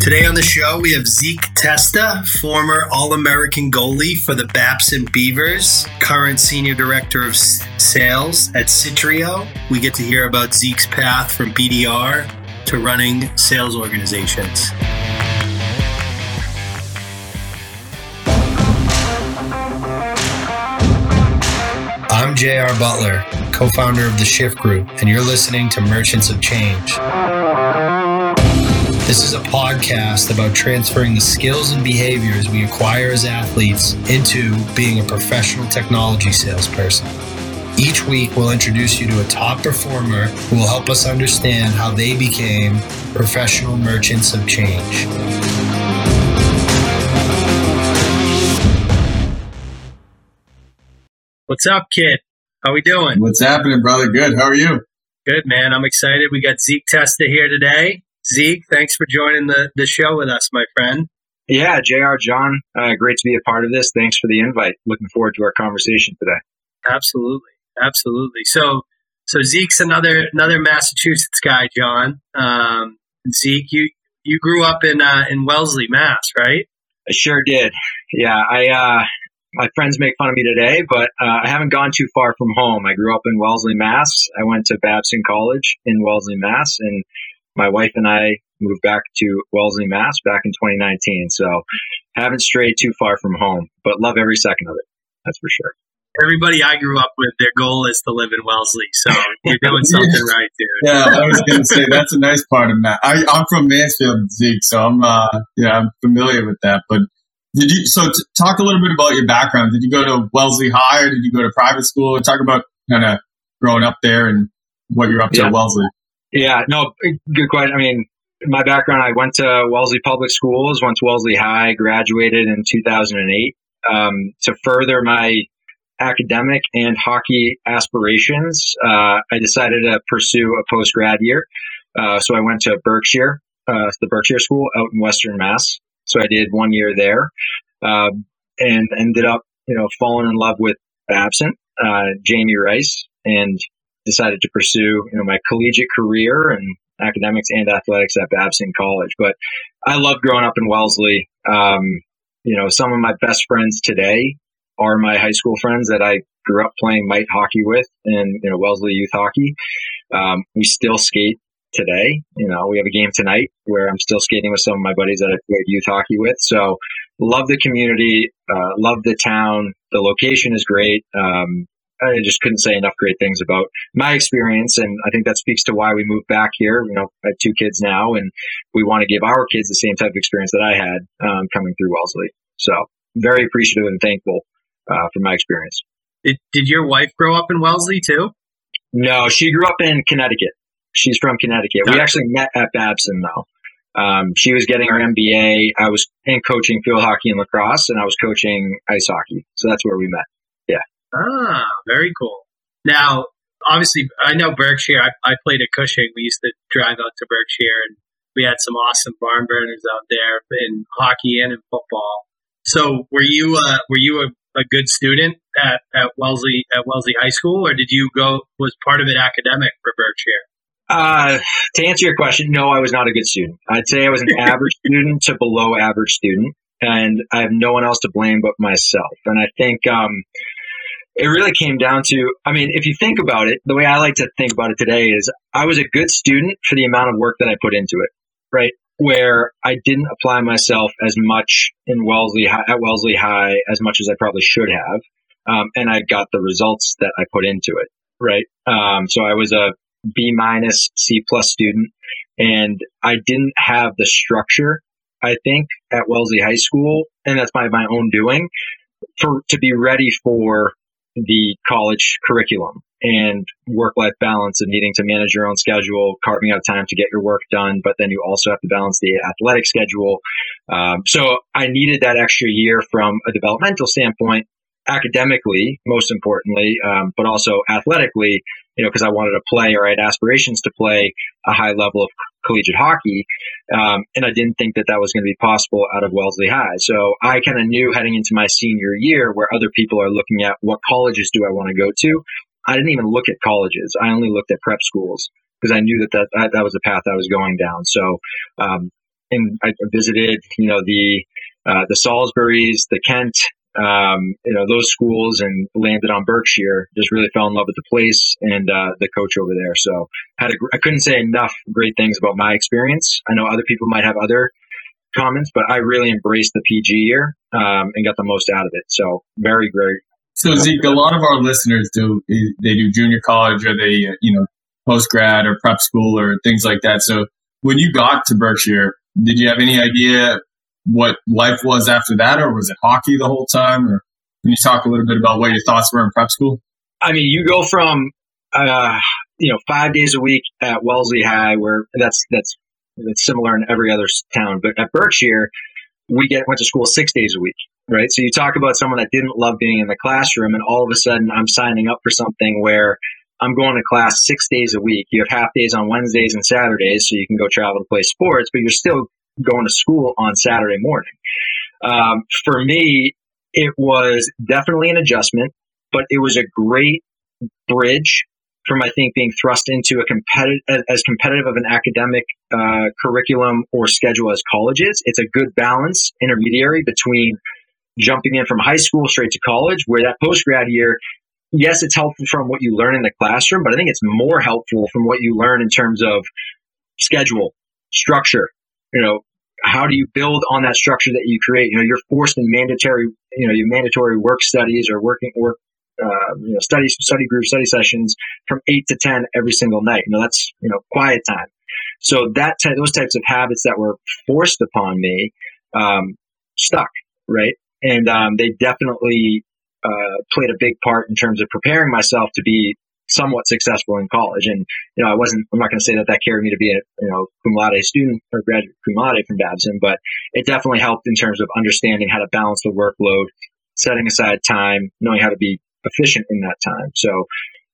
Today on the show, we have Zeke Testa, former All American goalie for the Babson Beavers, current Senior Director of Sales at CYTRIO. We get to hear about Zeke's path from BDR to running sales organizations. I'm JR Butler, co founder of the Shift Group, and you're listening to Merchants of Change. This is a podcast about transferring the skills and behaviors we acquire as athletes into being a professional technology salesperson. Each week, we'll introduce you to a top performer who will help us understand how they became professional merchants of change. What's up, kid? How we doing? What's happening, brother? Good. How are you? Good, man. I'm excited. We got Zeke Testa here today. Zeke, thanks for joining the, the show with us, my friend. Yeah, JR, John, uh, great to be a part of this. Thanks for the invite. Looking forward to our conversation today. Absolutely, absolutely. So, so Zeke's another another Massachusetts guy, John. Um, Zeke, you you grew up in uh, in Wellesley, Mass, right? I sure did. Yeah, I uh, my friends make fun of me today, but uh, I haven't gone too far from home. I grew up in Wellesley, Mass. I went to Babson College in Wellesley, Mass, and my wife and I moved back to Wellesley, Mass back in 2019. So haven't strayed too far from home, but love every second of it. That's for sure. Everybody I grew up with, their goal is to live in Wellesley. So you're doing something right, dude. Yeah, I was going to say that's a nice part of Mass. I, am from Mansfield, Zeke, so I'm uh, yeah, I'm familiar with that. But did you so t- talk a little bit about your background? Did you go to Wellesley High or did you go to private school? Talk about kind of growing up there and what you're up to yeah. at Wellesley. Yeah, no, good question. I mean, my background, I went to Wellesley Public Schools, went to Wellesley High, graduated in 2008. Um, to further my academic and hockey aspirations, uh, I decided to pursue a post grad year. Uh, so I went to Berkshire, uh, the Berkshire School out in Western Mass. So I did one year there, um, and ended up, you know, falling in love with Babson, uh, Jamie Rice, and decided to pursue, you know, my collegiate career and academics and athletics at Babson College. But I loved growing up in Wellesley. Um, you know, some of my best friends today are my high school friends that I grew up playing mite hockey with in, you know, Wellesley youth hockey. Um, we still skate today. You know, we have a game tonight where I'm still skating with some of my buddies that I played youth hockey with. So love the community, uh, love the town. The location is great. Um, I just couldn't say enough great things about my experience. And I think that speaks to why we moved back here. You know, I have two kids now and we want to give our kids the same type of experience that I had um, coming through Wellesley. So very appreciative and thankful uh, for my experience. Did, did your wife grow up in Wellesley too? No, she grew up in Connecticut. She's from Connecticut. We actually met at Babson though. Um, she was getting her MBA. I was in coaching field hockey and lacrosse, and I was coaching ice hockey. So that's where we met. Ah, very cool. Now, obviously, I know Berkshire. I, I played at Cushing. We used to drive out to Berkshire, and we had some awesome barn burners out there in hockey and in football. So, were you uh, were you a, a good student at, at Wellesley at Wellesley High School, or did you go? Was part of it academic for Berkshire? Uh, to answer your question, no, I was not a good student. I'd say I was an average student to below average student, and I have no one else to blame but myself. And I think um, it really came down to I mean, if you think about it, the way I like to think about it today is I was a good student for the amount of work that I put into it, right? Where I didn't apply myself as much in Wellesley at Wellesley High as much as I probably should have, um, and I got the results that I put into it, right? Um, so I was a B minus C plus student, and I didn't have the structure. I think at Wellesley High School, and that's by my own doing, for to be ready for the college curriculum and work life balance and needing to manage your own schedule, carving out time to get your work done, but then you also have to balance the athletic schedule. Um, so I needed that extra year from a developmental standpoint, academically, most importantly, um, but also athletically, you know, because I wanted to play or I had aspirations to play a high level of collegiate hockey. Um, and I didn't think that that was going to be possible out of Wellesley High. So I kind of knew heading into my senior year where other people are looking at what colleges do I want to go to. I didn't even look at colleges. I only looked at prep schools because I knew that that, that was the path I was going down. So, um, and I visited, you know, the uh, the Salisburys, the Kent, um, you know, those schools, and landed on Berkshire. Just really fell in love with the place and uh, the coach over there. So had a, I couldn't say enough great things about my experience. I know other people might have other comments, but I really embraced the PG year um, and got the most out of it. So very, very. So Zeke, a lot of our listeners do they do junior college or they uh, you know post grad or prep school or things like that. So when you got to Berkshire, did you have any idea what life was after that, or was it hockey the whole time? Or can you talk a little bit about what your thoughts were in prep school? I mean, you go from uh, you know five days a week at Wellesley High, where that's that's it's similar in every other town, but at Berkshire, we get went to school six days a week, right? So you talk about someone that didn't love being in the classroom, and all of a sudden I'm signing up for something where I'm going to class six days a week. You have half days on Wednesdays and Saturdays, so you can go travel to play sports, but you're still going to school on Saturday morning. Um, for me, it was definitely an adjustment, but it was a great bridge from I think being thrust into a competitive as competitive of an academic uh, curriculum or schedule as colleges. It's a good balance intermediary between jumping in from high school straight to college, where that post grad year, yes, it's helpful from what you learn in the classroom, but I think it's more helpful from what you learn in terms of schedule, structure. You know, how do you build on that structure that you create? You know, you're forced in mandatory, you know, your mandatory work studies or working work uh, you know, study study group study sessions from eight to ten every single night. You know, that's you know quiet time. So that ty- those types of habits that were forced upon me um, stuck, right? And um, they definitely uh, played a big part in terms of preparing myself to be somewhat successful in college. And you know, I wasn't. I'm not going to say that that carried me to be a you know cum laude student or graduate cum laude from Babson, but it definitely helped in terms of understanding how to balance the workload, setting aside time, knowing how to be efficient in that time. So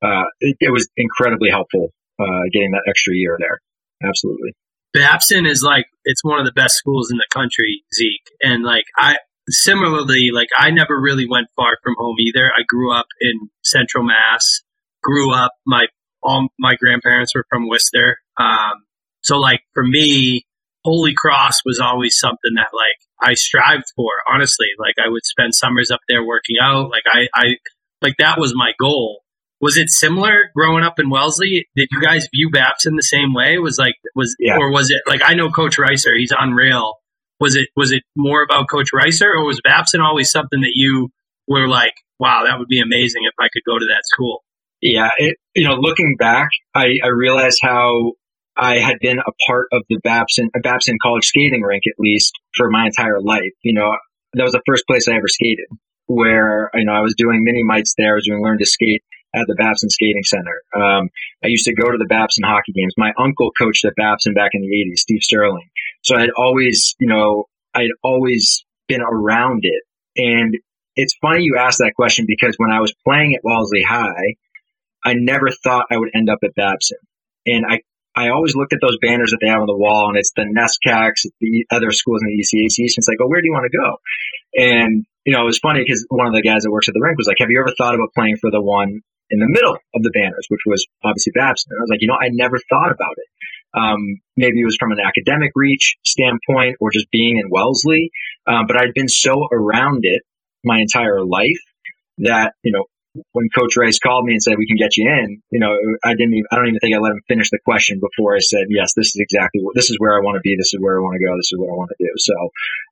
uh, it, it, was incredibly helpful uh, getting that extra year there. Absolutely. Babson is like it's one of the best schools in the country, Zeke, and like I similarly like I never really went far from home either. I grew up in Central Mass. Grew up my all my grandparents were from Worcester. Um, so like for me, Holy Cross was always something that like I strived for. Honestly, like I would spend summers up there working out. Like I, I like that was my goal. Was it similar growing up in Wellesley? Did you guys view Babson the same way? Was like was yeah. or was it like I know Coach Reiser, he's unreal. Was it was it more about Coach Reiser or was Babson always something that you were like, wow, that would be amazing if I could go to that school? Yeah, it, you know, looking back, I, I realized how I had been a part of the Babson, Babson college skating rink at least for my entire life. You know, that was the first place I ever skated where you know I was doing mini mites there. I was doing learn to skate at the Babson Skating Center. Um, I used to go to the Babson hockey games. My uncle coached at Babson back in the '80s, Steve Sterling. So I'd always, you know, I'd always been around it. And it's funny you asked that question because when I was playing at Wellesley High, I never thought I would end up at Babson. And I I always looked at those banners that they have on the wall, and it's the NESCACs, the other schools in the ECAC. And it's like, oh, where do you want to go? And you know, it was funny because one of the guys that works at the rink was like, "Have you ever thought about playing for the one in the middle of the banners, which was obviously Babson?" And I was like, "You know, I never thought about it. Um, maybe it was from an academic reach standpoint, or just being in Wellesley. Um, but I'd been so around it my entire life that you know." When Coach Rice called me and said we can get you in, you know, I didn't. Even, I don't even think I let him finish the question before I said, "Yes, this is exactly what. This is where I want to be. This is where I want to go. This is what I want to do." So,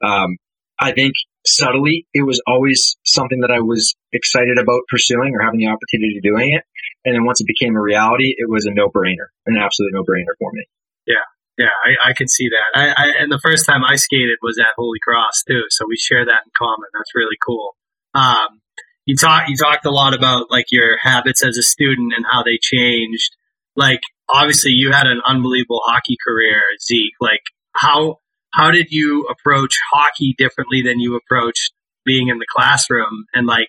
um, I think subtly, it was always something that I was excited about pursuing or having the opportunity to doing it. And then once it became a reality, it was a no brainer, an absolute no brainer for me. Yeah. Yeah, I, I can see that. I, I, and the first time I skated was at Holy Cross too, so we share that in common. That's really cool. Um, you talked you talked a lot about like your habits as a student and how they changed. Like obviously you had an unbelievable hockey career, Zeke. Like how how did you approach hockey differently than you approached being in the classroom? And like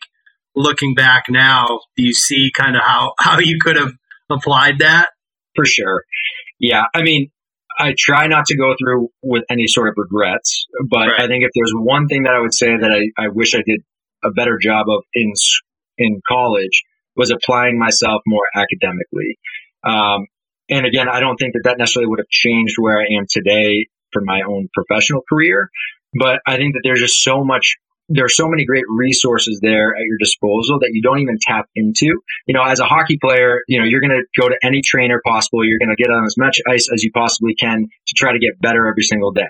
looking back now, do you see kind of how, how you could have applied that? For sure. Yeah. I mean, I try not to go through with any sort of regrets, but right. I think if there's one thing that I would say that I, I wish I did a better job of in in college was applying myself more academically. Um, and again, I don't think that that necessarily would have changed where I am today for my own professional career. But I think that there's just so much there are so many great resources there at your disposal that you don't even tap into. You know, as a hockey player, you know, you're going to go to any trainer possible. You're going to get on as much ice as you possibly can to try to get better every single day.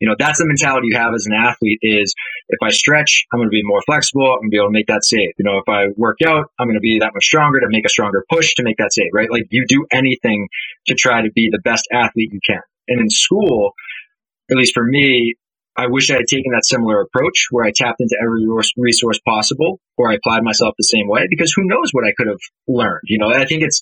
You know, that's the mentality you have as an athlete is if I stretch, I'm going to be more flexible. I'm going to be able to make that save. You know, if I work out, I'm going to be that much stronger to make a stronger push to make that save, right? Like you do anything to try to be the best athlete you can. And in school, at least for me, I wish I had taken that similar approach where I tapped into every resource possible or I applied myself the same way because who knows what I could have learned. You know, I think it's,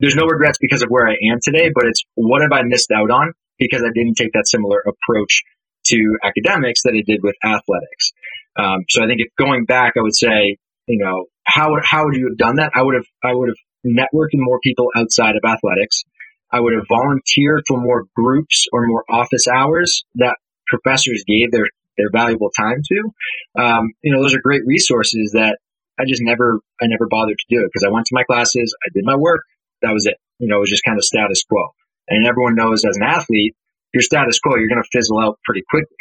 there's no regrets because of where I am today, but it's what have I missed out on because I didn't take that similar approach to academics that I did with athletics. Um, so I think if going back, I would say, you know, how, how would you have done that? I would have, I would have networked more people outside of athletics. I would have volunteered for more groups or more office hours that professors gave their their valuable time to. Um, you know, those are great resources that I just never I never bothered to do it because I went to my classes, I did my work, that was it. You know, it was just kind of status quo. And everyone knows as an athlete, your status quo, you're going to fizzle out pretty quickly.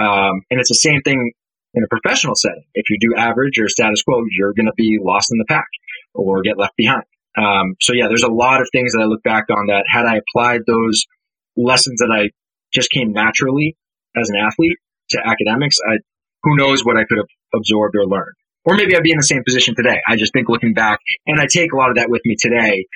Um, and it's the same thing in a professional setting. If you do average or status quo, you're going to be lost in the pack or get left behind. Um, so yeah, there's a lot of things that I look back on that had I applied those lessons that I just came naturally as an athlete to academics, I, who knows what I could have absorbed or learned. Or maybe I'd be in the same position today. I just think looking back, and I take a lot of that with me today,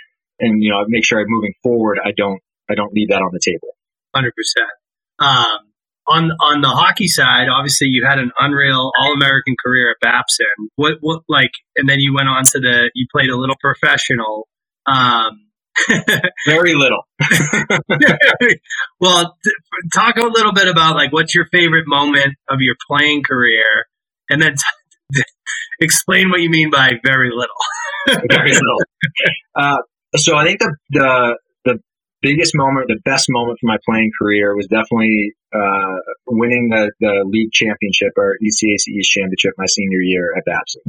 and you know, I make sure I'm moving forward. I don't, I don't leave that on the table. Hundred percent. Um, on on the hockey side, obviously you had an unreal All American career at Babson. What what like, and then you went on to the you played a little professional. Um, Very little. well, t- talk a little bit about like what's your favorite moment of your playing career, and then t- explain what you mean by very little. very little. Uh, so I think the, the the biggest moment, the best moment for my playing career was definitely uh, winning the, the league championship or ECAC East championship my senior year at Babson.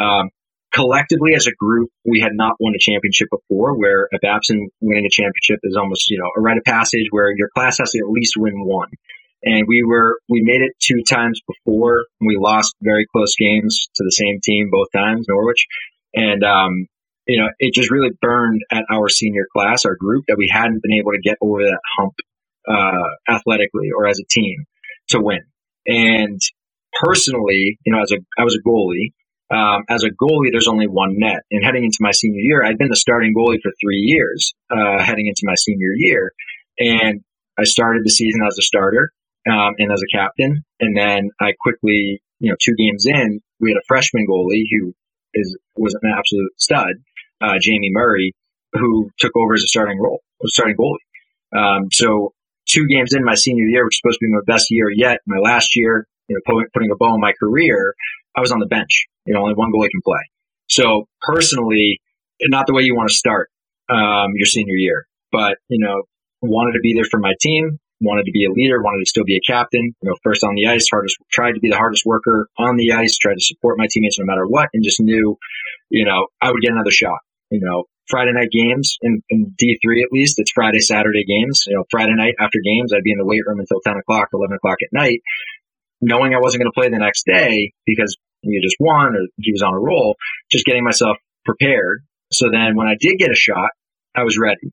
Um, collectively as a group, we had not won a championship before, where at Babson winning a championship is almost, you know, a rite of passage where your class has to at least win one. And we were, we made it two times before. We lost very close games to the same team both times, Norwich. And, um, you know, it just really burned at our senior class, our group, that we hadn't been able to get over that hump, uh, athletically or as a team to win. And personally, you know, as a, I was a goalie um, as a goalie, there's only one net. And heading into my senior year, I'd been the starting goalie for three years, uh, heading into my senior year. And I started the season as a starter um, and as a captain. And then I quickly, you know, two games in, we had a freshman goalie who is was an absolute stud, uh, Jamie Murray, who took over as a starting role, starting goalie. Um, so two games in my senior year, which is supposed to be my best year yet, my last year, you know, putting a bow on my career, I was on the bench. You know, only one goalie can play. So personally, not the way you want to start um, your senior year, but you know, wanted to be there for my team, wanted to be a leader, wanted to still be a captain. You know, first on the ice, hardest tried to be the hardest worker on the ice, tried to support my teammates no matter what, and just knew, you know, I would get another shot. You know, Friday night games in, in D3 at least, it's Friday, Saturday games. You know, Friday night after games, I'd be in the weight room until 10 o'clock, 11 o'clock at night, knowing I wasn't going to play the next day because we just won or he was on a roll, just getting myself prepared. So then when I did get a shot, I was ready.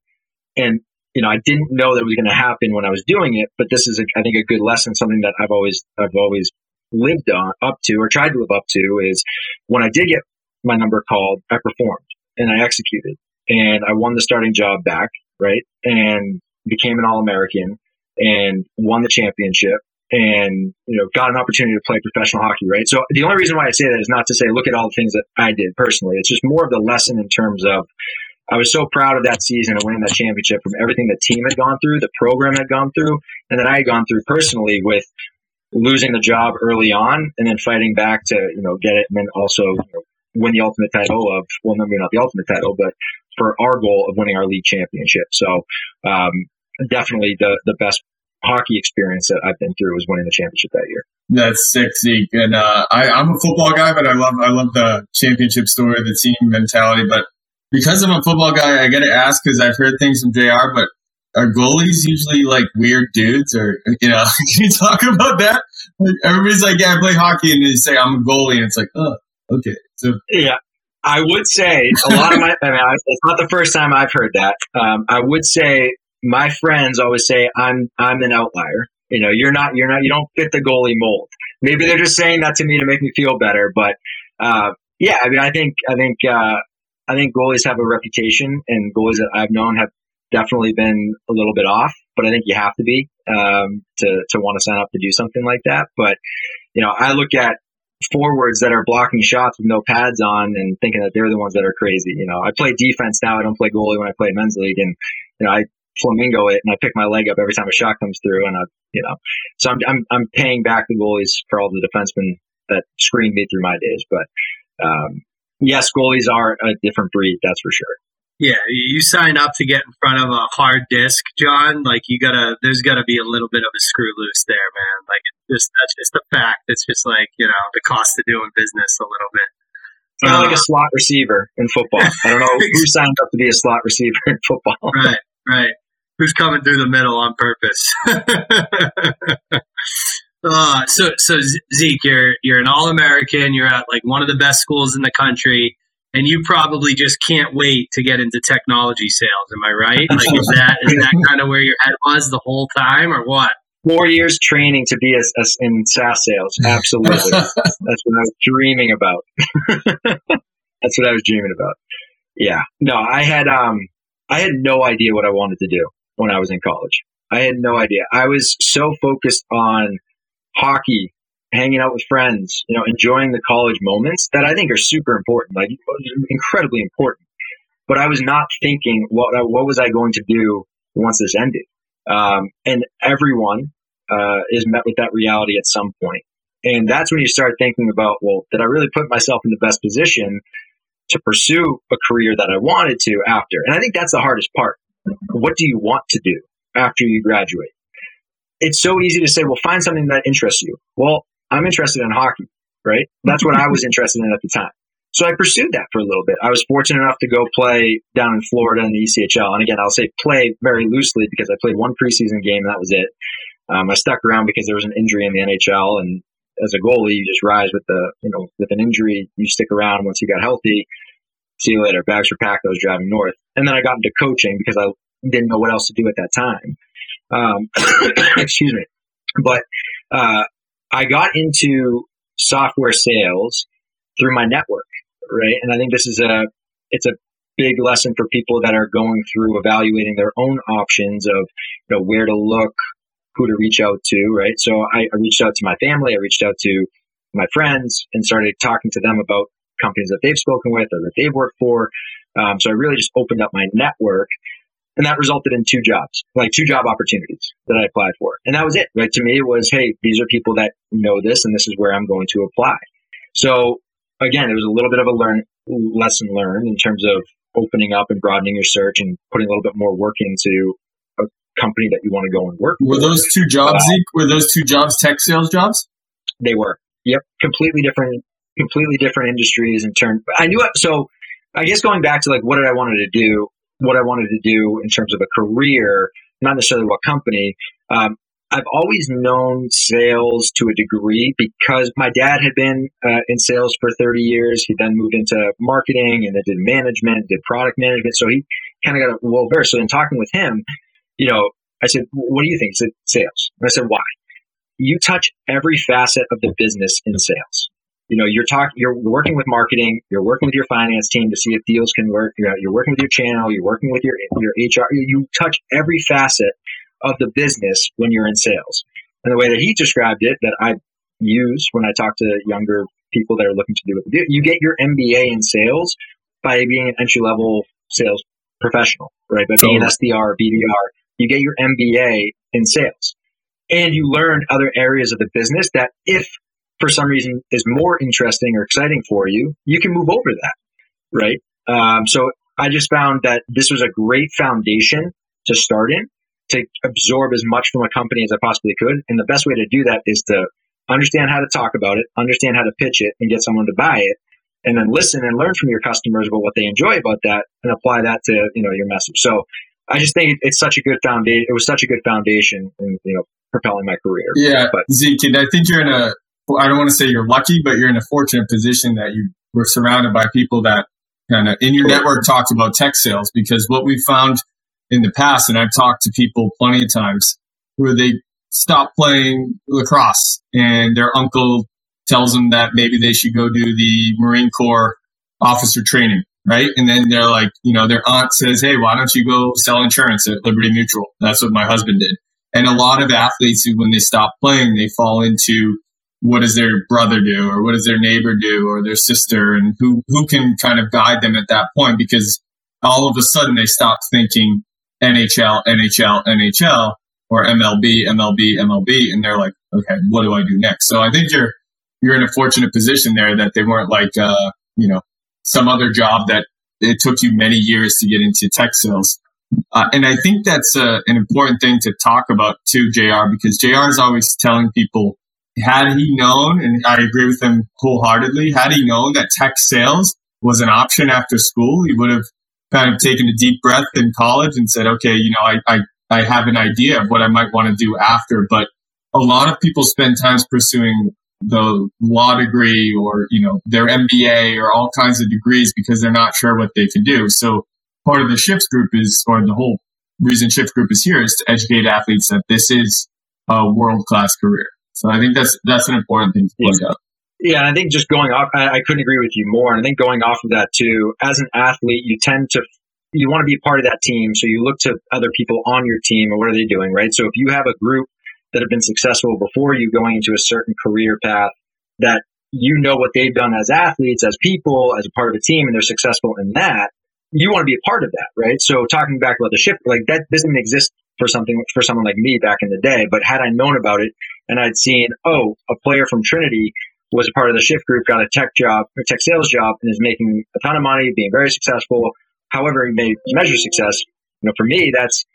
And, you know, I didn't know that was going to happen when I was doing it, but this is, a, I think, a good lesson, something that I've always, I've always lived on up to or tried to live up to is when I did get my number called, I performed and I executed and I won the starting job back, right? And became an All American and won the championship and you know got an opportunity to play professional hockey right? So the only reason why i say that is not to say look at all the things that i did personally. It's just more of the lesson in terms of i was so proud of that season and winning that championship from everything the team had gone through the program had gone through and that i had gone through personally with losing the job early on and then fighting back to you know get it and then also you know, win the ultimate title of well maybe not the ultimate title but for our goal of winning our league championship. So um, definitely the the best hockey experience that I've been through was winning the championship that year. That's sick, Zeke. And uh, I, I'm a football guy, but I love I love the championship story, the team mentality. But because I'm a football guy, I got to ask because I've heard things from Jr. But are goalies usually like weird dudes, or you know, can you talk about that? Like, everybody's like, yeah, I play hockey, and they say I'm a goalie, and it's like, oh, okay. So yeah, I would say a lot of my. I mean, it's not the first time I've heard that. Um, I would say my friends always say I'm I'm an outlier. You know, you're not you're not you don't fit the goalie mold. Maybe they're just saying that to me to make me feel better, but uh, yeah, I mean, I think I think uh, I think goalies have a reputation, and goalies that I've known have definitely been a little bit off. But I think you have to be um, to to want to sign up to do something like that. But you know, I look at forwards that are blocking shots with no pads on and thinking that they're the ones that are crazy. You know, I play defense now. I don't play goalie when I play men's league, and you know, I flamingo it and I pick my leg up every time a shot comes through, and I, you know, so I'm I'm, I'm paying back the goalies for all the defensemen that screened me through my days. But um, yes, goalies are a different breed, that's for sure. Yeah, you sign up to get in front of a hard disc, John. Like you gotta, there's gotta be a little bit of a screw loose there, man. Like it's just that's just a fact. It's just like you know the cost of doing business a little bit. Kind of uh, like a slot receiver in football. I don't know who signed up to be a slot receiver in football. Right, right. Who's coming through the middle on purpose? uh, so, so Zeke, you're you're an All American. You're at like one of the best schools in the country and you probably just can't wait to get into technology sales. Am I right? Like, is that is that kind of where your head was the whole time, or what? Four years training to be a, a, in SaaS sales. Absolutely, that's what I was dreaming about. that's what I was dreaming about. Yeah, no, I had um, I had no idea what I wanted to do when I was in college. I had no idea. I was so focused on hockey hanging out with friends, you know, enjoying the college moments that I think are super important, like incredibly important. But I was not thinking what what was I going to do once this ended. Um, and everyone uh, is met with that reality at some point. And that's when you start thinking about, well, did I really put myself in the best position to pursue a career that I wanted to after? And I think that's the hardest part. What do you want to do after you graduate? It's so easy to say, well, find something that interests you. Well, I'm interested in hockey, right? That's what I was interested in at the time. So I pursued that for a little bit. I was fortunate enough to go play down in Florida in the ECHL. And again, I'll say play very loosely because I played one preseason game and that was it. Um, I stuck around because there was an injury in the NHL, and as a goalie, you just rise with the you know with an injury. You stick around once you got healthy. See you later. Bags were packed. I was driving north, and then I got into coaching because I didn't know what else to do at that time. Um, excuse me, but uh, I got into software sales through my network, right? And I think this is a it's a big lesson for people that are going through evaluating their own options of you know where to look, who to reach out to, right? So I, I reached out to my family, I reached out to my friends, and started talking to them about companies that they've spoken with or that they've worked for. Um, so I really just opened up my network and that resulted in two jobs, like two job opportunities that I applied for. And that was it. Right. To me, it was, hey, these are people that know this and this is where I'm going to apply. So again, it was a little bit of a learn lesson learned in terms of opening up and broadening your search and putting a little bit more work into a company that you want to go and work Were for. those two jobs, uh, Zeke? Were those two jobs tech sales jobs? They were. Yep. Completely different, completely different industries in terms. I knew it. So I guess going back to like, what did I wanted to do? what I wanted to do in terms of a career, not necessarily what company. Um, I've always known sales to a degree because my dad had been uh, in sales for 30 years. He then moved into marketing and then did management, did product management. So he kind of got a well versed. So in talking with him, you know, I said, what do you think? He said, sales. And I said, why? You touch every facet of the business in sales you know, you're talking, you're working with marketing, you're working with your finance team to see if deals can work. You're, you're working with your channel, you're working with your your HR. You touch every facet of the business when you're in sales. And the way that he described it, that I use when I talk to younger people that are looking to do it, you get your MBA in sales by being an entry level sales professional, right? By being an SDR, BDR, you get your MBA in sales. And you learn other areas of the business that if for some reason is more interesting or exciting for you, you can move over that, right? Um, so I just found that this was a great foundation to start in to absorb as much from a company as I possibly could. And the best way to do that is to understand how to talk about it, understand how to pitch it, and get someone to buy it, and then listen and learn from your customers about what they enjoy about that, and apply that to you know your message. So I just think it's such a good foundation. It was such a good foundation in you know propelling my career. Yeah, but Zeke, I think you're in a. I don't want to say you're lucky, but you're in a fortunate position that you were surrounded by people that kind of in your network talked about tech sales because what we found in the past, and I've talked to people plenty of times where they stop playing lacrosse and their uncle tells them that maybe they should go do the Marine Corps officer training, right? And then they're like, you know, their aunt says, Hey, why don't you go sell insurance at Liberty Mutual? That's what my husband did. And a lot of athletes when they stop playing, they fall into what does their brother do or what does their neighbor do or their sister and who, who can kind of guide them at that point because all of a sudden they stop thinking NHL, NHL, NHL or MLB, MLB, MLB. And they're like, okay, what do I do next? So I think you're, you're in a fortunate position there that they weren't like, uh, you know, some other job that it took you many years to get into tech sales. Uh, and I think that's uh, an important thing to talk about too, JR, because JR is always telling people, had he known, and I agree with him wholeheartedly, had he known that tech sales was an option after school, he would have kind of taken a deep breath in college and said, okay, you know, I, I, I have an idea of what I might want to do after. But a lot of people spend times pursuing the law degree or, you know, their MBA or all kinds of degrees because they're not sure what they can do. So part of the Shifts group is, or the whole reason Shift group is here is to educate athletes that this is a world class career. So I think that's, that's an important thing to point out. Yeah, and I think just going off, I, I couldn't agree with you more. And I think going off of that too, as an athlete, you tend to you want to be part of that team. So you look to other people on your team and what are they doing, right? So if you have a group that have been successful before you going into a certain career path that you know what they've done as athletes, as people, as a part of a team, and they're successful in that, you want to be a part of that, right? So talking back about the shift, like that doesn't exist for something for someone like me back in the day. But had I known about it and I'd seen, oh, a player from Trinity was a part of the shift group, got a tech job, a tech sales job, and is making a ton of money, being very successful. However, he may measure success. You know, for me, that's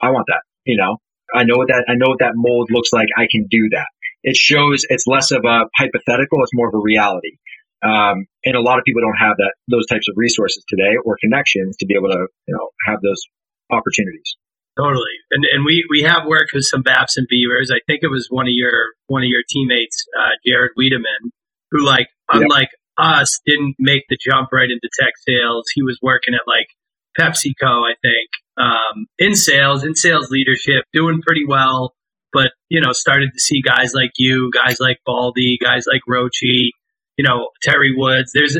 I want that. You know, I know what that I know what that mold looks like. I can do that. It shows it's less of a hypothetical; it's more of a reality. Um, and a lot of people don't have that those types of resources today or connections to be able to you know have those opportunities. Totally, and and we we have worked with some Babson Beavers. I think it was one of your one of your teammates, uh, Jared Wiedemann, who like unlike us didn't make the jump right into tech sales. He was working at like PepsiCo, I think, um, in sales, in sales leadership, doing pretty well. But you know, started to see guys like you, guys like Baldy, guys like Rochi, you know, Terry Woods. There's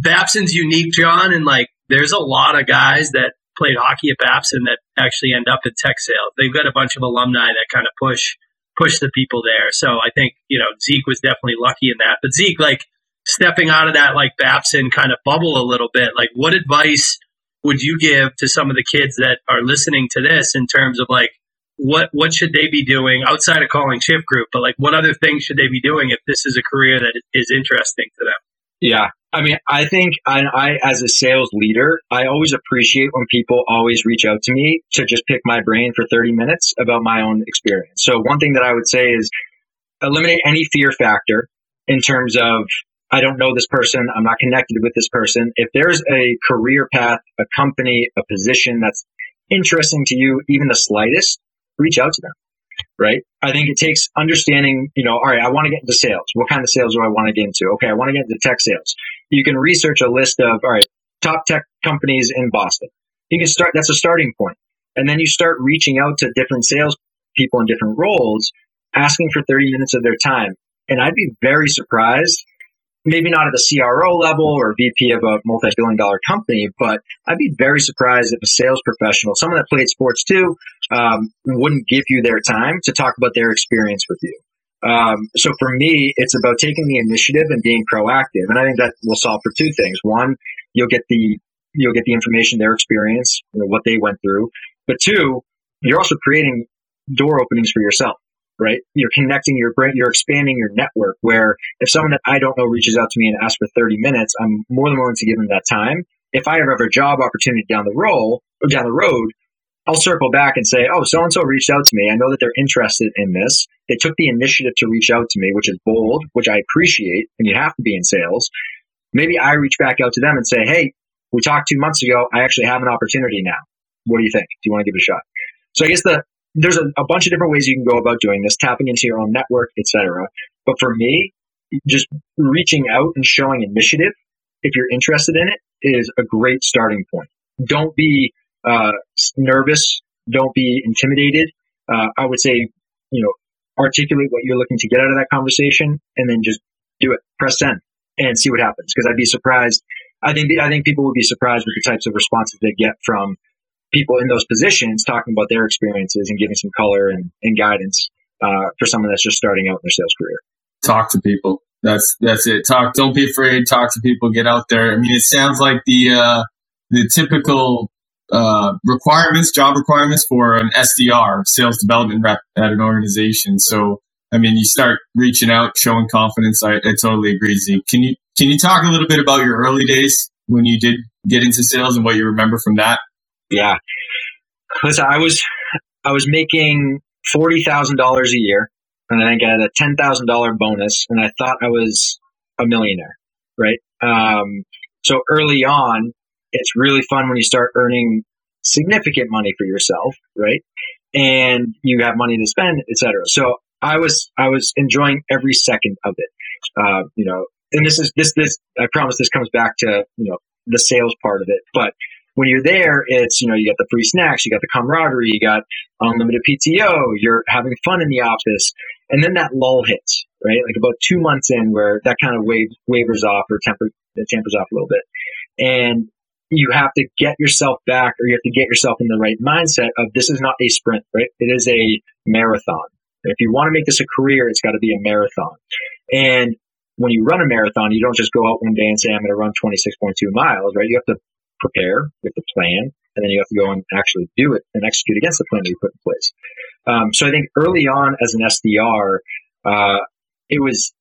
Babson's unique, John, and like there's a lot of guys that played hockey at Babson that actually end up in tech sales. They've got a bunch of alumni that kind of push push the people there. So I think you know Zeke was definitely lucky in that. But Zeke, like stepping out of that like Babson kind of bubble a little bit, like what advice would you give to some of the kids that are listening to this in terms of like what what should they be doing outside of calling shift group, but like what other things should they be doing if this is a career that is interesting to them? Yeah, I mean, I think I, I, as a sales leader, I always appreciate when people always reach out to me to just pick my brain for 30 minutes about my own experience. So one thing that I would say is eliminate any fear factor in terms of I don't know this person, I'm not connected with this person. If there's a career path, a company, a position that's interesting to you, even the slightest, reach out to them right? I think it takes understanding, you know, all right, I want to get into sales. What kind of sales do I want to get into? Okay, I want to get into tech sales. You can research a list of, all right, top tech companies in Boston. You can start, that's a starting point. And then you start reaching out to different sales people in different roles, asking for 30 minutes of their time. And I'd be very surprised maybe not at the CRO level or VP of a multi billion dollar company, but I'd be very surprised if a sales professional, someone that played sports too, um, wouldn't give you their time to talk about their experience with you. Um, so for me, it's about taking the initiative and being proactive. And I think that will solve for two things. One, you'll get the, you'll get the information, their experience, you know, what they went through. But two, you're also creating door openings for yourself right? You're connecting your brain, you're expanding your network where if someone that I don't know reaches out to me and asks for 30 minutes, I'm more than willing to give them that time. If I ever have a job opportunity down the road down the road, I'll circle back and say, oh, so and so reached out to me. I know that they're interested in this. They took the initiative to reach out to me, which is bold, which I appreciate, and you have to be in sales. Maybe I reach back out to them and say, hey, we talked two months ago. I actually have an opportunity now. What do you think? Do you want to give it a shot? So I guess the there's a, a bunch of different ways you can go about doing this, tapping into your own network, etc. But for me, just reaching out and showing initiative, if you're interested in it, is a great starting point. Don't be uh, nervous. Don't be intimidated. Uh, I would say, you know, articulate what you're looking to get out of that conversation, and then just do it. Press send and see what happens. Because I'd be surprised. I think I think people would be surprised with the types of responses they get from people in those positions talking about their experiences and giving some color and, and guidance uh, for someone that's just starting out in their sales career. Talk to people. That's that's it. Talk. Don't be afraid. Talk to people. Get out there. I mean, it sounds like the uh, the typical uh, requirements, job requirements for an SDR, sales development rep at an organization. So, I mean, you start reaching out, showing confidence. I, I totally agree, Zeke. Can you can you talk a little bit about your early days when you did get into sales and what you remember from that? Yeah, listen, I was I was making forty thousand dollars a year, and then I got a ten thousand dollar bonus, and I thought I was a millionaire, right? Um, so early on, it's really fun when you start earning significant money for yourself, right? And you have money to spend, etc. So I was I was enjoying every second of it. Uh, you know, and this is this this I promise this comes back to you know the sales part of it, but when you're there, it's, you know, you got the free snacks, you got the camaraderie, you got unlimited PTO, you're having fun in the office. And then that lull hits, right? Like about two months in where that kind of wave, wavers off or temper, tempers off a little bit. And you have to get yourself back or you have to get yourself in the right mindset of this is not a sprint, right? It is a marathon. If you want to make this a career, it's got to be a marathon. And when you run a marathon, you don't just go out one day and say, I'm going to run 26.2 miles, right? You have to prepare, with the plan, and then you have to go and actually do it and execute against the plan that you put in place. Um, so I think early on as an SDR, uh, it was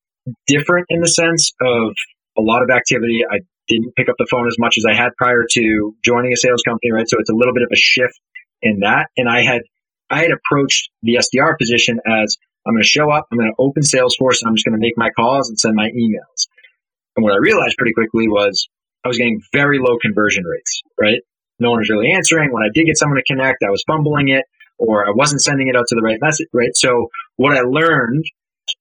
different in the sense of a lot of activity. I didn't pick up the phone as much as I had prior to joining a sales company, right? So it's a little bit of a shift in that. And I had I had approached the SDR position as I'm going to show up, I'm going to open Salesforce, and I'm just going to make my calls and send my emails. And what I realized pretty quickly was I was getting very low conversion rates, right? No one was really answering. When I did get someone to connect, I was fumbling it or I wasn't sending it out to the right message, right? So what I learned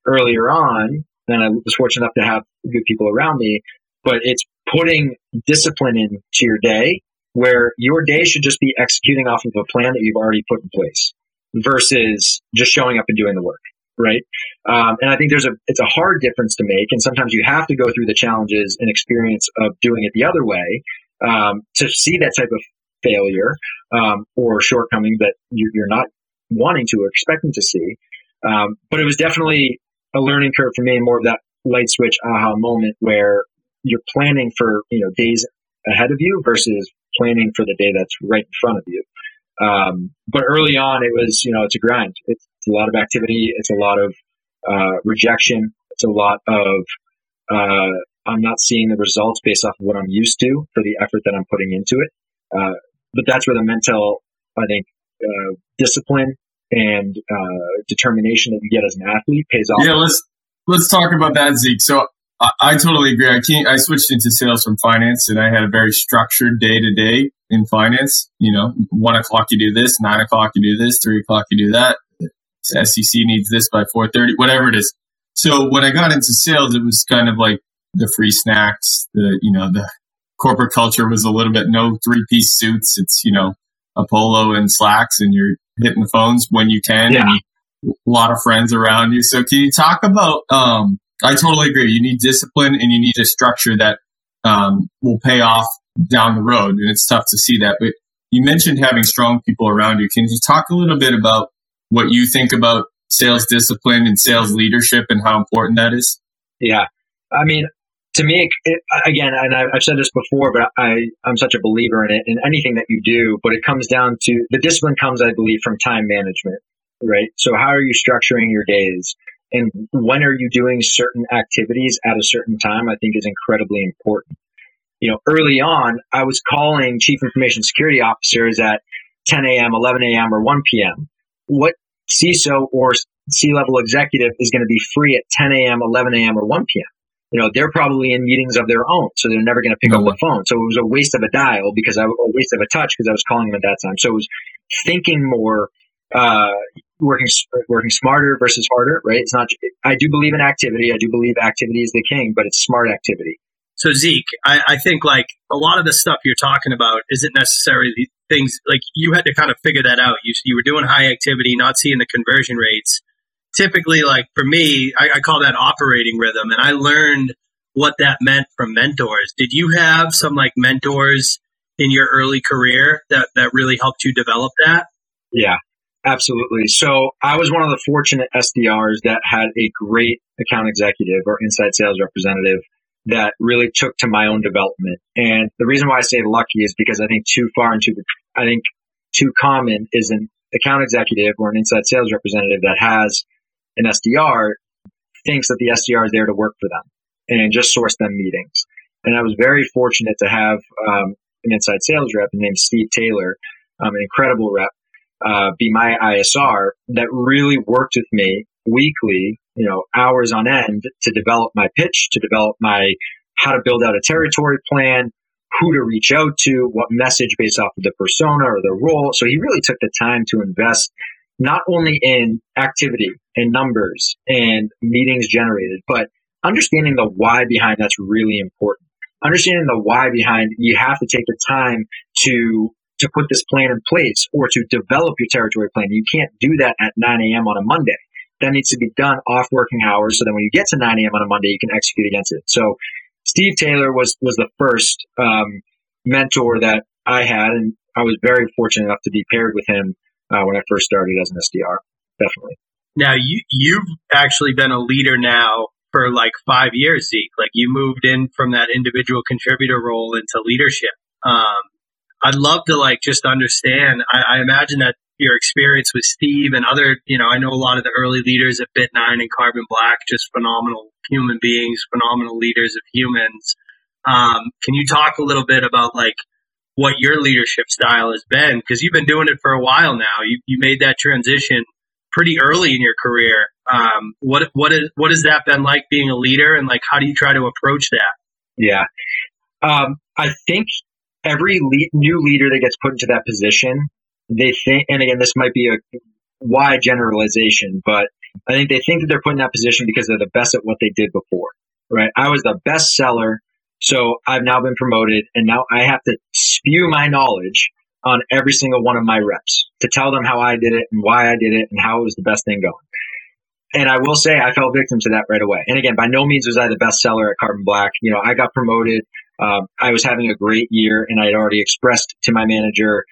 earlier on, and I was fortunate enough to have good people around me, but it's putting discipline into your day where your day should just be executing off of a plan that you've already put in place versus just showing up and doing the work right? Um, and I think there's a it's a hard difference to make, and sometimes you have to go through the challenges and experience of doing it the other way um, to see that type of failure um, or shortcoming that you're not wanting to or expecting to see. Um, but it was definitely a learning curve for me, and more of that light switch aha moment where you're planning for you know days ahead of you versus planning for the day that's right in front of you. Um, but early on, it was, you know, it's a grind. It's a lot of activity. It's a lot of uh, rejection. It's a lot of uh, I'm not seeing the results based off of what I'm used to for the effort that I'm putting into it. Uh, but that's where the mental, I think, uh, discipline and uh, determination that you get as an athlete pays off. Yeah, let's let's talk about that, Zeke. So I, I totally agree. I can't. I switched into sales from finance, and I had a very structured day to day in finance. You know, one o'clock you do this, nine o'clock you do this, three o'clock you do that. SEC needs this by four thirty, whatever it is. So when I got into sales, it was kind of like the free snacks, the you know the corporate culture was a little bit no three piece suits. It's you know a polo and slacks, and you're hitting the phones when you can, yeah. and a lot of friends around you. So can you talk about? Um, I totally agree. You need discipline, and you need a structure that um, will pay off down the road, and it's tough to see that. But you mentioned having strong people around you. Can you talk a little bit about what you think about sales discipline and sales leadership and how important that is? Yeah, I mean, to me, it, again, and I've said this before, but I, I'm such a believer in it in anything that you do. But it comes down to the discipline comes, I believe, from time management, right? So how are you structuring your days? And when are you doing certain activities at a certain time? I think is incredibly important you know, early on, I was calling chief information security officers at 10 a.m., 11 a.m., or 1 p.m. What CISO or C level executive is going to be free at 10 a.m., 11 a.m., or 1 p.m.? you know, they're probably in meetings of their own, so they're never going to pick No up the phone. So it was a waste of a dial because I was a waste of a touch because I was calling them at that time. So it was thinking more, uh, working working smarter versus harder, right? It's not. I do believe in activity. I do believe activity is the king, but it's smart activity. So Zeke, I, I think like a lot of the stuff you're talking about isn't necessarily things like you had to kind of figure that out. You you were doing high activity, not seeing the conversion rates typically like for me I, I, call that operating rhythm and i learned what that meant from mentors did you have some like mentors in your early career that that really helped you develop that yeah absolutely so i was one of the fortunate sdrs that had a great account executive or inside sales representative that really took to my own development and the reason why i say lucky is because i think too far into the i think too common is an account executive or an inside sales representative that has an SDR thinks that the SDR is there to work for them and just source them meetings. And I was very fortunate to have um, an inside sales rep named Steve Taylor, um, an incredible rep, uh, be my ISR that really worked with me weekly, you know, hours on end to develop my pitch, to develop my how to build out a territory plan, who to reach out to, what message based off of the persona or the role. So he really took the time to invest not only in activity and numbers and meetings generated, but understanding the why behind that's really important. Understanding the why behind you have to take the time to to put this plan in place or to develop your territory plan. You can't do that at 9 a.m. on a Monday. That needs to be done off working hours so that when you get to 9 a.m. on a Monday, you can execute against it. So Steve Taylor was was the first um, mentor that I had, and I was very fortunate enough to be paired with him uh, when I first started as an SDR. Definitely. Now you you've actually been a leader now for like five years, Zeke. Like you moved in from that individual contributor role into leadership. Um, I'd love to like just understand. I, I, imagine that your experience with Steve and other, you know, I know a lot of the early leaders at Bit9 and Carbon Black, just phenomenal human beings, phenomenal leaders of humans. Um, can you talk a little bit about like what your leadership style has been because you've been doing it for a while now. You, you made that transition pretty early in your career. Um, what what is what has that been like being a leader, and like how do you try to approach that? Yeah, um, I think every new leader that gets put into that position, they think, and again, this might be a wide generalization, but I think they think that they're put in that position because they're the best at what they did before. Right? I was the best seller so I've now been promoted and now I have to spew my knowledge on every single one of my reps to tell them how I did it and why I did it and how it was the best thing going. And I will say I fell victim to that right away. And again, by no means was I the best seller at Carbon Black. You know, I got promoted. Um, I was having a great year and I had already expressed to my manager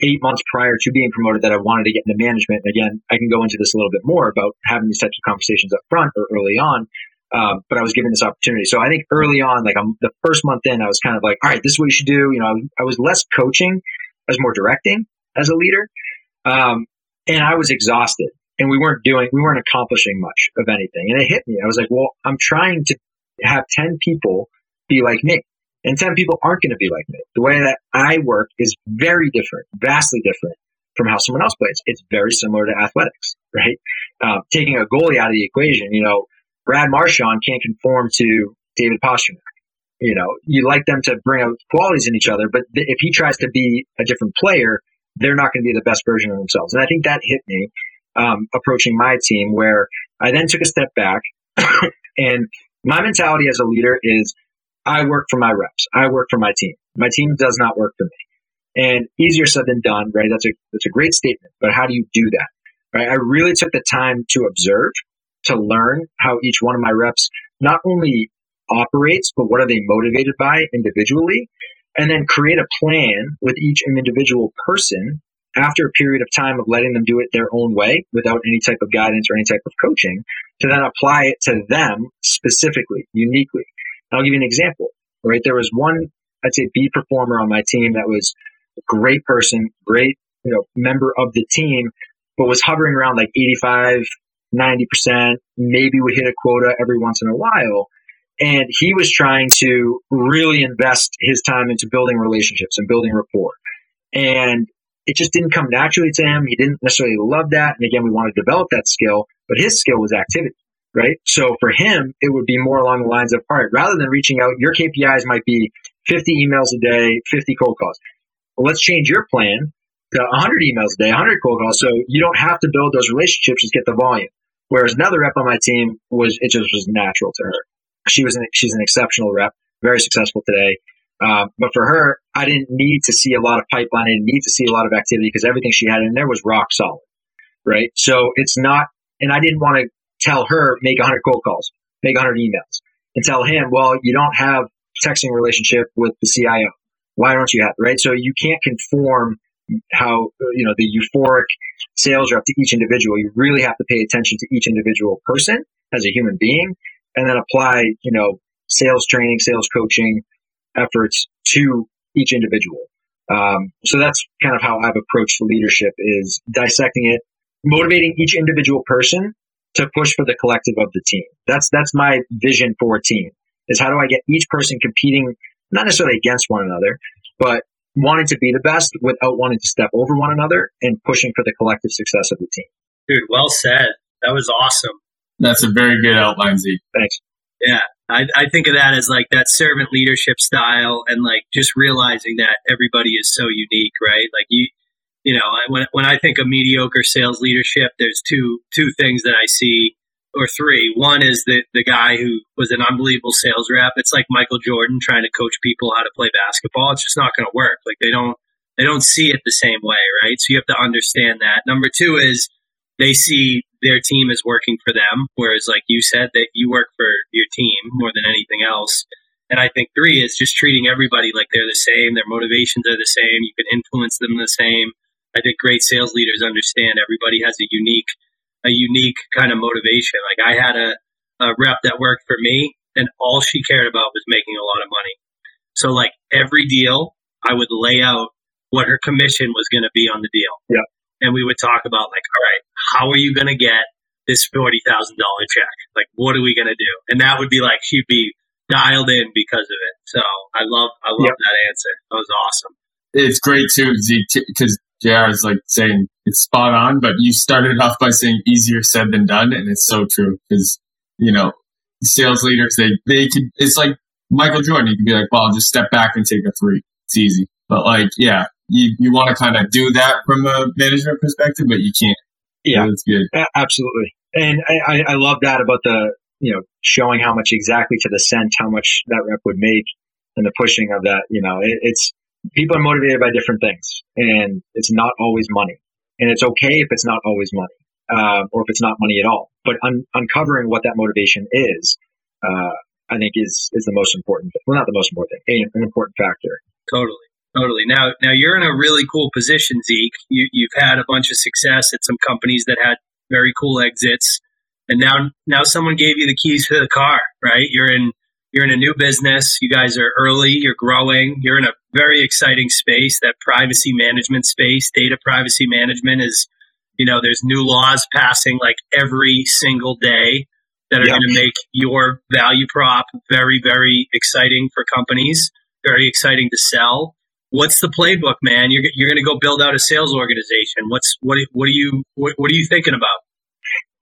eight months prior to being promoted that I wanted to get into management. And again, I can go into this a little bit more about having these types of conversations up front or early on. Um, but I was given this opportunity. So I think early on, like I'm, the first month in, I was kind of like, all right, this is what you should do. You know, I was less coaching, I was more directing as a leader. Um, and I was exhausted and we weren't doing, we weren't accomplishing much of anything. And it hit me. I was like, well, I'm trying to have 10 people be like me. And 10 people aren't going to be like me. The way that I work is very different, vastly different from how someone else plays. It's very similar to athletics, right? Uh, taking a goalie out of the equation, you know, Brad Marchand can't conform to David Pastrnak. You know, you like them to bring out qualities in each other, but th- if he tries to be a different player, they're not going to be the best version of themselves. And I think that hit me um, approaching my team, where I then took a step back, and my mentality as a leader is I work for my reps, I work for my team. My team does not work for me. And easier said than done, right? That's a that's a great statement, but how do you do that? Right? I really took the time to observe to learn how each one of my reps not only operates, but what are they motivated by individually, and then create a plan with each individual person after a period of time of letting them do it their own way without any type of guidance or any type of coaching to then apply it to them specifically, uniquely. I'll give you an example, right? There was one, I'd say B performer on my team that was a great person, great, you know, member of the team, but was hovering around like 85, 90%, maybe would hit a quota every once in a while. And he was trying to really invest his time into building relationships and building rapport. And it just didn't come naturally to him. He didn't necessarily love that. And again, we want to develop that skill, but his skill was activity. Right? So for him, it would be more along the lines of, all right, rather than reaching out, your KPIs might be 50 emails a day, 50 cold calls. Well, let's change your plan to 100 emails a day, 100 cold calls. So you don't have to build those relationships, just get the volume. Whereas another rep on my team was, it just was natural to her. She was an, she's an exceptional rep, very successful today. Um, but for her, I didn't need to see a lot of pipeline. I didn't need to see a lot of activity because everything she had in there was rock solid, right? So it's not, and I didn't want to tell her make 100 cold calls, make 100 emails, and tell him, well, you don't have texting relationship with the CIO. Why don't you have right? So you can't conform how you know the euphoric sales rep to each individual. You really have to pay attention to each individual person as a human being, and then apply you know sales training, sales coaching efforts to each individual. Um, so that's kind of how I've approached leadership: is dissecting it, motivating each individual person to push for the collective of the team. That's that's my vision for a team. Is how do I get each person competing not necessarily against one another, but wanting to be the best without wanting to step over one another and pushing for the collective success of the team. Dude, well said. That was awesome. That's a very good outline, Z. Thanks. Yeah. I, I think of that as like that servant leadership style and like just realizing that everybody is so unique, right? Like you, you know, when, when I think of mediocre sales leadership, there's two, two things that I see or three. One is the the guy who was an unbelievable sales rep. It's like Michael Jordan trying to coach people how to play basketball. It's just not going to work. Like they don't they don't see it the same way, right? So you have to understand that. Number two is they see their team is working for them, whereas like you said that you work for your team more than anything else. And I think three is just treating everybody like they're the same. Their motivations are the same. You can influence them the same. I think great sales leaders understand everybody has a unique a unique kind of motivation. Like I had a, a rep that worked for me, and all she cared about was making a lot of money. So like every deal, I would lay out what her commission was going to be on the deal. Yeah. And we would talk about like, all right, how are you going to get this forty thousand dollar check? Like, what are we going to do? And that would be like she'd be dialed in because of it. So I love I love yep. that answer. That was awesome. It's great too, because JR is like saying it's spot on, but you started off by saying easier said than done, and it's so true because you know sales leaders they they can it's like Michael Jordan. You can be like, well, I'll just step back and take a three. It's easy, but like, yeah, you you want to kind of do that from a management perspective, but you can't. Yeah, it's good. Absolutely, and I, I love that about the you know showing how much exactly to the cent how much that rep would make and the pushing of that. You know, it, it's people are motivated by different things, and it's not always money. And it's okay if it's not always money, uh, or if it's not money at all. But un- uncovering what that motivation is, uh, I think is is the most important. Well, not the most important thing, an important factor. Totally, totally. Now, now you're in a really cool position, Zeke. You, you've had a bunch of success at some companies that had very cool exits, and now now someone gave you the keys to the car. Right? You're in you're in a new business. You guys are early. You're growing. You're in a very exciting space. That privacy management space, data privacy management is, you know, there's new laws passing like every single day that are yep. going to make your value prop very, very exciting for companies. Very exciting to sell. What's the playbook, man? You're, you're going to go build out a sales organization. What's what? What are you what, what are you thinking about?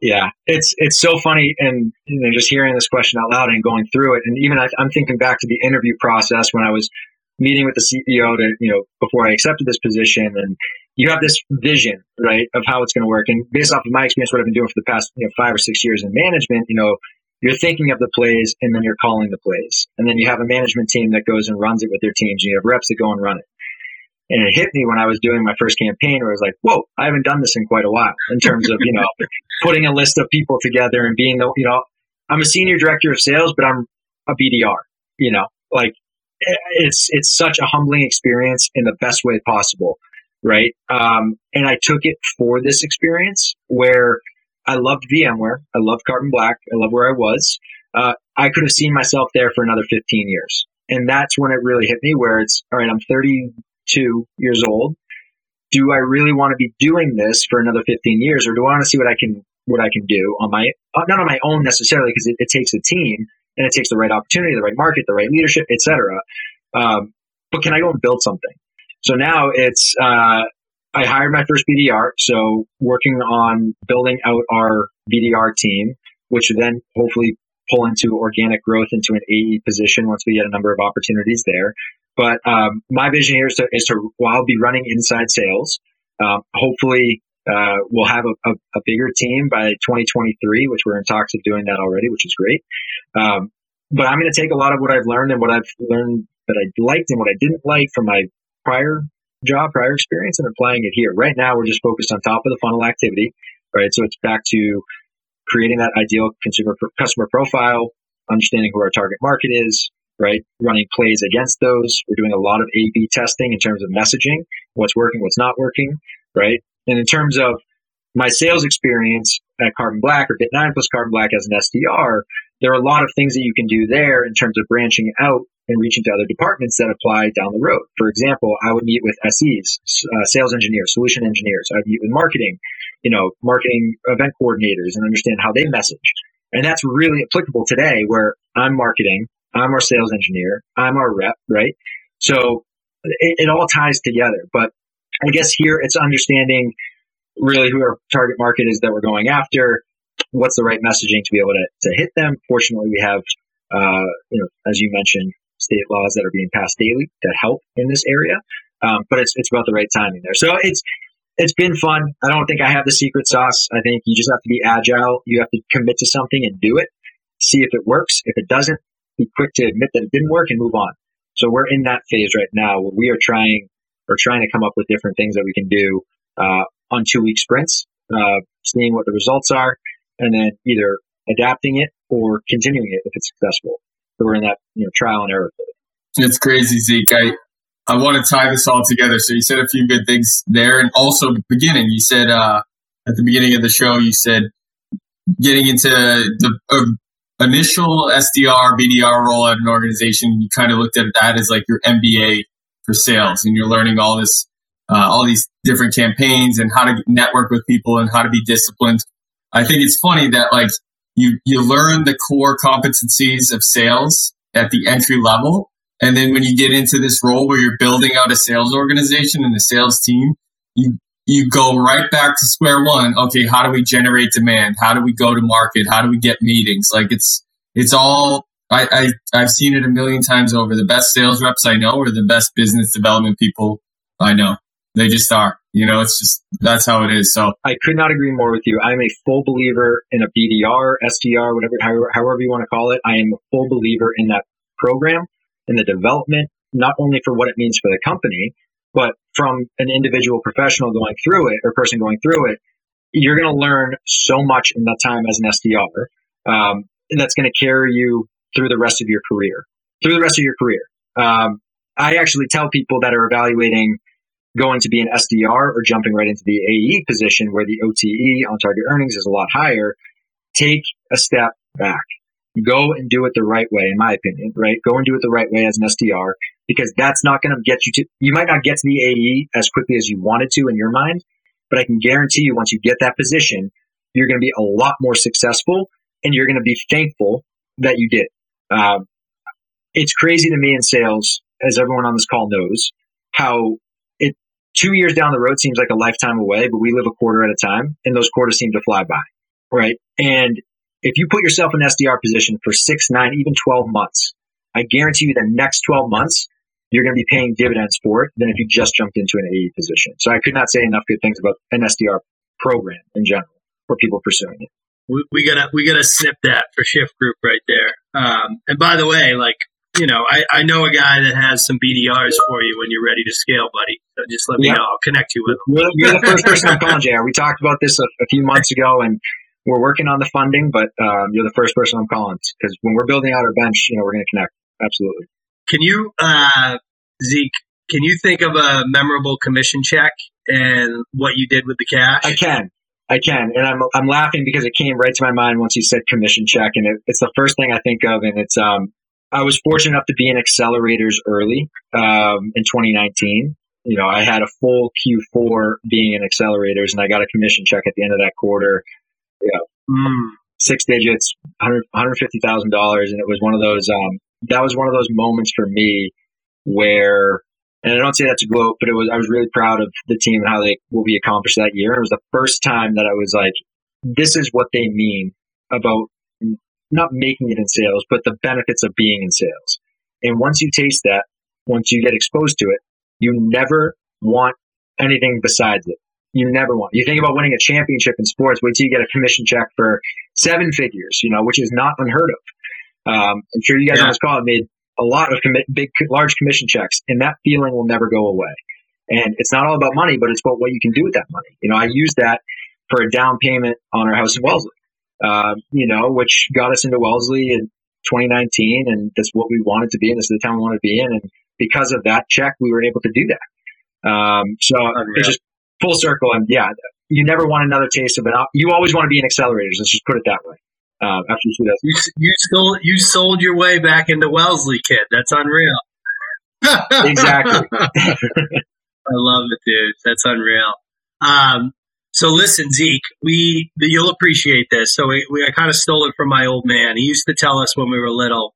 Yeah, it's it's so funny, and you know, just hearing this question out loud and going through it, and even I, I'm thinking back to the interview process when I was meeting with the CEO to you know before I accepted this position, and you have this vision, right, of how it's going to work, and based off of my experience, what I've been doing for the past you know five or six years in management, you know, you're thinking of the plays and then you're calling the plays, and then you have a management team that goes and runs it with their teams, and you have reps that go and run it. And it hit me when I was doing my first campaign where I was like, whoa, I haven't done this in quite a while in terms of, you know, putting a list of people together and being the, you know, I'm a senior director of sales, but I'm a BDR, you know, like it's, it's such a humbling experience in the best way possible. Right. Um, and I took it for this experience where I loved VMware. I loved Carbon Black. I love where I was. Uh, I could have seen myself there for another 15 years. And that's when it really hit me where it's, all right, I'm 30, two years old. Do I really want to be doing this for another 15 years, or do I want to see what I can what I can do on my uh, not on my own necessarily because it, it, takes a team and it takes the right opportunity, the right market, the right leadership, etc. Um, but can I go and build something? So now it's uh, I hired my first BDR, so working on building out our BDR team which then hopefully pull into organic growth into an AE position once we get a number of opportunities there. But um, my vision here is to, is to while I'll be running inside sales, um, hopefully uh, we'll have a, a, a, bigger team by 2023, which we're in talks of doing that already, which is great. Um, but I'm going to take a lot of what I've learned and what I've learned that I liked and what I didn't like from my prior job, prior experience, and applying it here. Right now, we're just focused on top of the funnel activity, right? So it's back to creating that ideal consumer customer profile, understanding who our target market is, right? Running plays against those. We're doing a lot of A/B testing in terms of messaging, what's working, what's not working, right? And in terms of my sales experience at Carbon Black or Bit9 plus Carbon Black as an SDR, there are a lot of things that you can do there in terms of branching out and reaching to other departments that apply down the road. For example, I would meet with SEs, uh, sales engineers, solution engineers. I'd meet with marketing, you know, marketing event coordinators and understand how they message. And that's really applicable today where I'm marketing, I'm our sales engineer, I'm our rep, right? So it, it all ties together. But I guess here it's understanding really who our target market is that we're going after, what's the right messaging to be able to, to hit them. Fortunately, we have, uh, you know, as you mentioned, state laws that are being passed daily that help in this area. Um, but it's, it's about the right timing there. So it's, it's been fun. I don't think I have the secret sauce. I think you just have to be agile. You have to commit to something and do it. See if it works. If it doesn't, be quick to admit that it didn't work and move on. So we're in that phase right now where we are trying or trying to come up with different things that we can do uh, on two week sprints, uh, seeing what the results are, and then either adapting it or continuing it if it's successful. So we're in that you know trial and error phase. It's crazy, Zeke. I I want to tie this all together. So you said a few good things there, and also beginning. You said uh, at the beginning of the show, you said getting into the uh, initial SDR BDR role at an organization. You kind of looked at that as like your MBA for sales, and you're learning all this, uh, all these different campaigns and how to network with people and how to be disciplined. I think it's funny that like you you learn the core competencies of sales at the entry level and then when you get into this role where you're building out a sales organization and a sales team, you you go right back to square one. Okay, how do we generate demand? How do we go to market? How do we get meetings? Like it's it's all I, I I've seen it a million times over. The best sales reps I know are the best business development people I know. They just are. You know, it's just that's how it is. So I could not agree more with you. I'm a full believer in a BDR, SDR, whatever, however, however you want to call it. I am a full believer in that program in the development, not only for what it means for the company, but from an individual professional going through it or person going through it, you're going to learn so much in that time as an SDR. Um, and that's going to carry you through the rest of your career, through the rest of your career. Um, I actually tell people that are evaluating going to be an SDR or jumping right into the AE position where the OTE on target earnings is a lot higher, take a step back go and do it the right way, in my opinion, right? Go and do it the right way as an SDR because that's not going to get you to, you might not get to the AE as quickly as you wanted to in your mind, but I can guarantee you once you get that position, you're going to be a lot more successful and you're going to be thankful that you did. Um, it's crazy to me in sales, as everyone on this call knows, how it two years down the road seems like a lifetime away, but we live a quarter at a time and those quarters seem to fly by. Right. And if you put yourself in an SDR position for six, nine, even 12 months, I guarantee you the next 12 months, you're going to be paying dividends for it than if you just jumped into an AE position. So I could not say enough good things about an SDR program in general for people pursuing it. We, we gotta we gotta snip that for Shift Group right there. Um, and by the way, like you know, I, I know a guy that has some BDRs for you when you're ready to scale, buddy. So just let me know. I'll connect you with him. You're, the first person I'm calling, JR. We talked about this a, a few months ago, and we're working on the funding, but um, you're the first person I'm calling because when we're building out our bench, you know, we're going to connect. Absolutely. Can you, uh, Zeke? Can you think of a memorable commission check and what you did with the cash? I can. I can, and I'm I'm laughing because it came right to my mind once you said commission check, and it, it's the first thing I think of, and it's um I was fortunate enough to be in accelerators early um, in 2019. You know, I had a full Q4 being in accelerators, and I got a commission check at the end of that quarter yeah, mm. six digits, $150,000. And it was one of those, um, that was one of those moments for me where, and I don't say that to gloat, but it was, I was really proud of the team and how they, what we accomplished that year. And it was the first time that I was like, this is what they mean about not making it in sales, but the benefits of being in sales. And once you taste that, once you get exposed to it, you never want anything besides it. You never want. You think about winning a championship in sports. Wait till you get a commission check for seven figures, you know, which is not unheard of. Um, I'm sure you guys yeah. on this call have made a lot of commi- big, large commission checks, and that feeling will never go away. And it's not all about money, but it's about what you can do with that money. You know, I used that for a down payment on our house in Wellesley, uh, you know, which got us into Wellesley in 2019, and that's what we wanted to be, and this is the town we wanted to be in. And because of that check, we were able to do that. Um, so Unreal. it's just full circle, and yeah, you never want another taste of it. You always want to be in accelerators. Let's just put it that way. Um, after you see that, you, you sold you sold your way back into Wellesley, kid. That's unreal. exactly. I love it, dude. That's unreal. Um, so listen, Zeke, we you'll appreciate this. So we, we I kind of stole it from my old man. He used to tell us when we were little,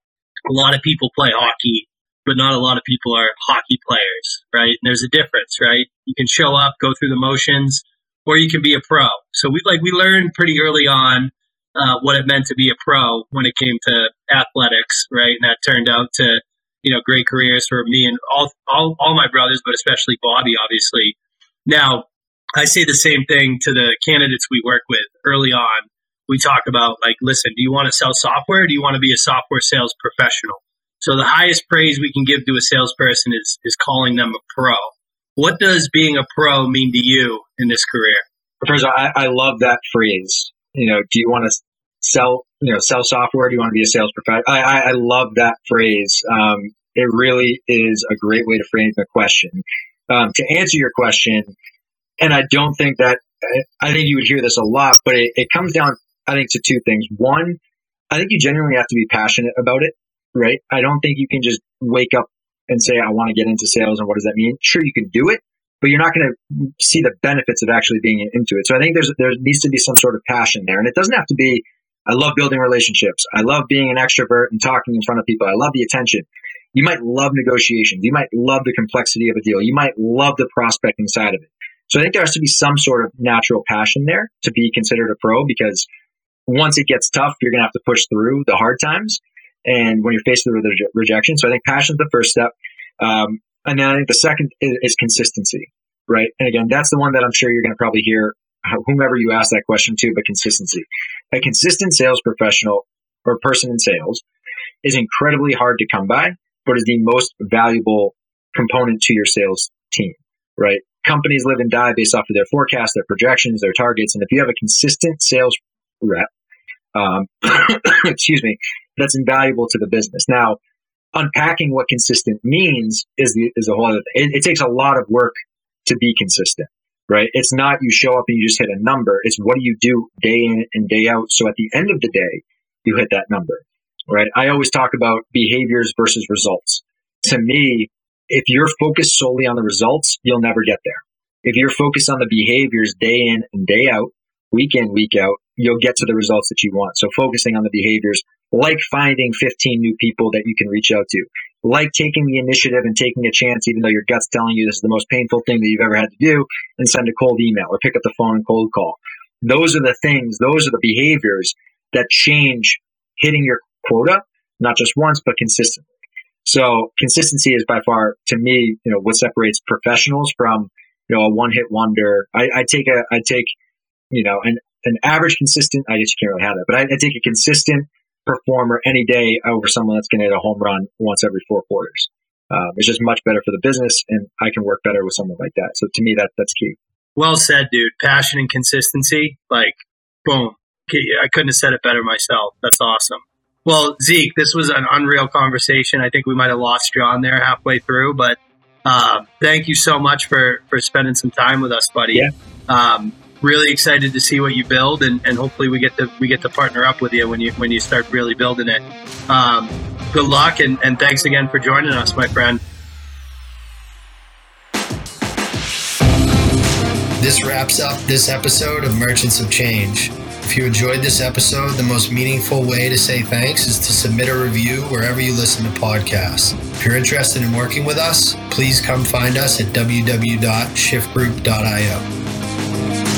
a lot of people play hockey, but not a lot of people are hockey players, right? And there's a difference, right? You can show up, go through the motions, or you can be a pro. So we like we learned pretty early on uh, what it meant to be a pro when it came to athletics, right? And that turned out to you know great careers for me and all all, all my brothers, but especially Bobby, obviously. Now I say the same thing to the candidates we work with early on. We talk about like, listen, do you want to sell software? Do you want to be a software sales professional? So the highest praise we can give to a salesperson is is calling them a pro. What does being a pro mean to you in this career? First I, I love that phrase. You know, do you want to sell, you know, sell software? Do you want to be a sales professional? I, I, I love that phrase. Um, it really is a great way to frame the question. Um, to answer your question, and I don't think that, I think you would hear this a lot, but it, it comes down, I think, to two things. One, I think you genuinely have to be passionate about it, right? I don't think you can just wake up and say, I want to get into sales and what does that mean? Sure, you can do it, but you're not going to see the benefits of actually being into it. So I think there's, there needs to be some sort of passion there. And it doesn't have to be, I love building relationships. I love being an extrovert and talking in front of people. I love the attention. You might love negotiations. You might love the complexity of a deal. You might love the prospecting side of it. So I think there has to be some sort of natural passion there to be considered a pro because once it gets tough, you're going to have to push through the hard times. And when you're faced with rejection, so I think passion is the first step. Um, and then I think the second is, is, consistency, right? And again, that's the one that I'm sure you're going to probably hear whomever you ask that question to, but consistency. A consistent sales professional or person in sales is incredibly hard to come by, but is the most valuable component to your sales team, right? companies live and die based off of their forecasts, their projections, their targets. And if you have a consistent sales rep, um, excuse me, that's invaluable to the business. Now, unpacking what consistent means is the, is a whole other thing. It, it takes a lot of work to be consistent, right? It's not you show up and you just hit a number. It's what do you do day in and day out. So at the end of the day, you hit that number, right? I always talk about behaviors versus results. To me, if you're focused solely on the results, you'll never get there. If you're focused on the behaviors day in and day out, week in, week out, you'll get to the results that you want. So focusing on the behaviors, like finding 15 new people that you can reach out to, like taking the initiative and taking a chance, even though your gut's telling you this is the most painful thing that you've ever had to do, and send a cold email or pick up the phone and cold call. Those are the things, those are the behaviors that change hitting your quota, not just once, but consistently. So consistency is by far, to me, you know, what separates professionals from, you know, a one hit wonder. I, I, take a, I take, you know, an, an average consistent, I guess you can't really have that, but I, I take a consistent performer any day over someone that's going to hit a home run once every four quarters. Um, it's just much better for the business and I can work better with someone like that. So to me, that, that's key. Well said, dude. Passion and consistency, like, boom. I couldn't have said it better myself. That's awesome. Well, Zeke, this was an unreal conversation. I think we might have lost John there halfway through, but uh, thank you so much for for spending some time with us, buddy. Yeah. Um, really excited to see what you build, and, and hopefully we get to we get to partner up with you when you when you start really building it. Um, good luck, and, and thanks again for joining us, my friend. This wraps up this episode of Merchants of Change. If you enjoyed this episode, the most meaningful way to say thanks is to submit a review wherever you listen to podcasts. If you're interested in working with us, please come find us at www.shiftgroup.io.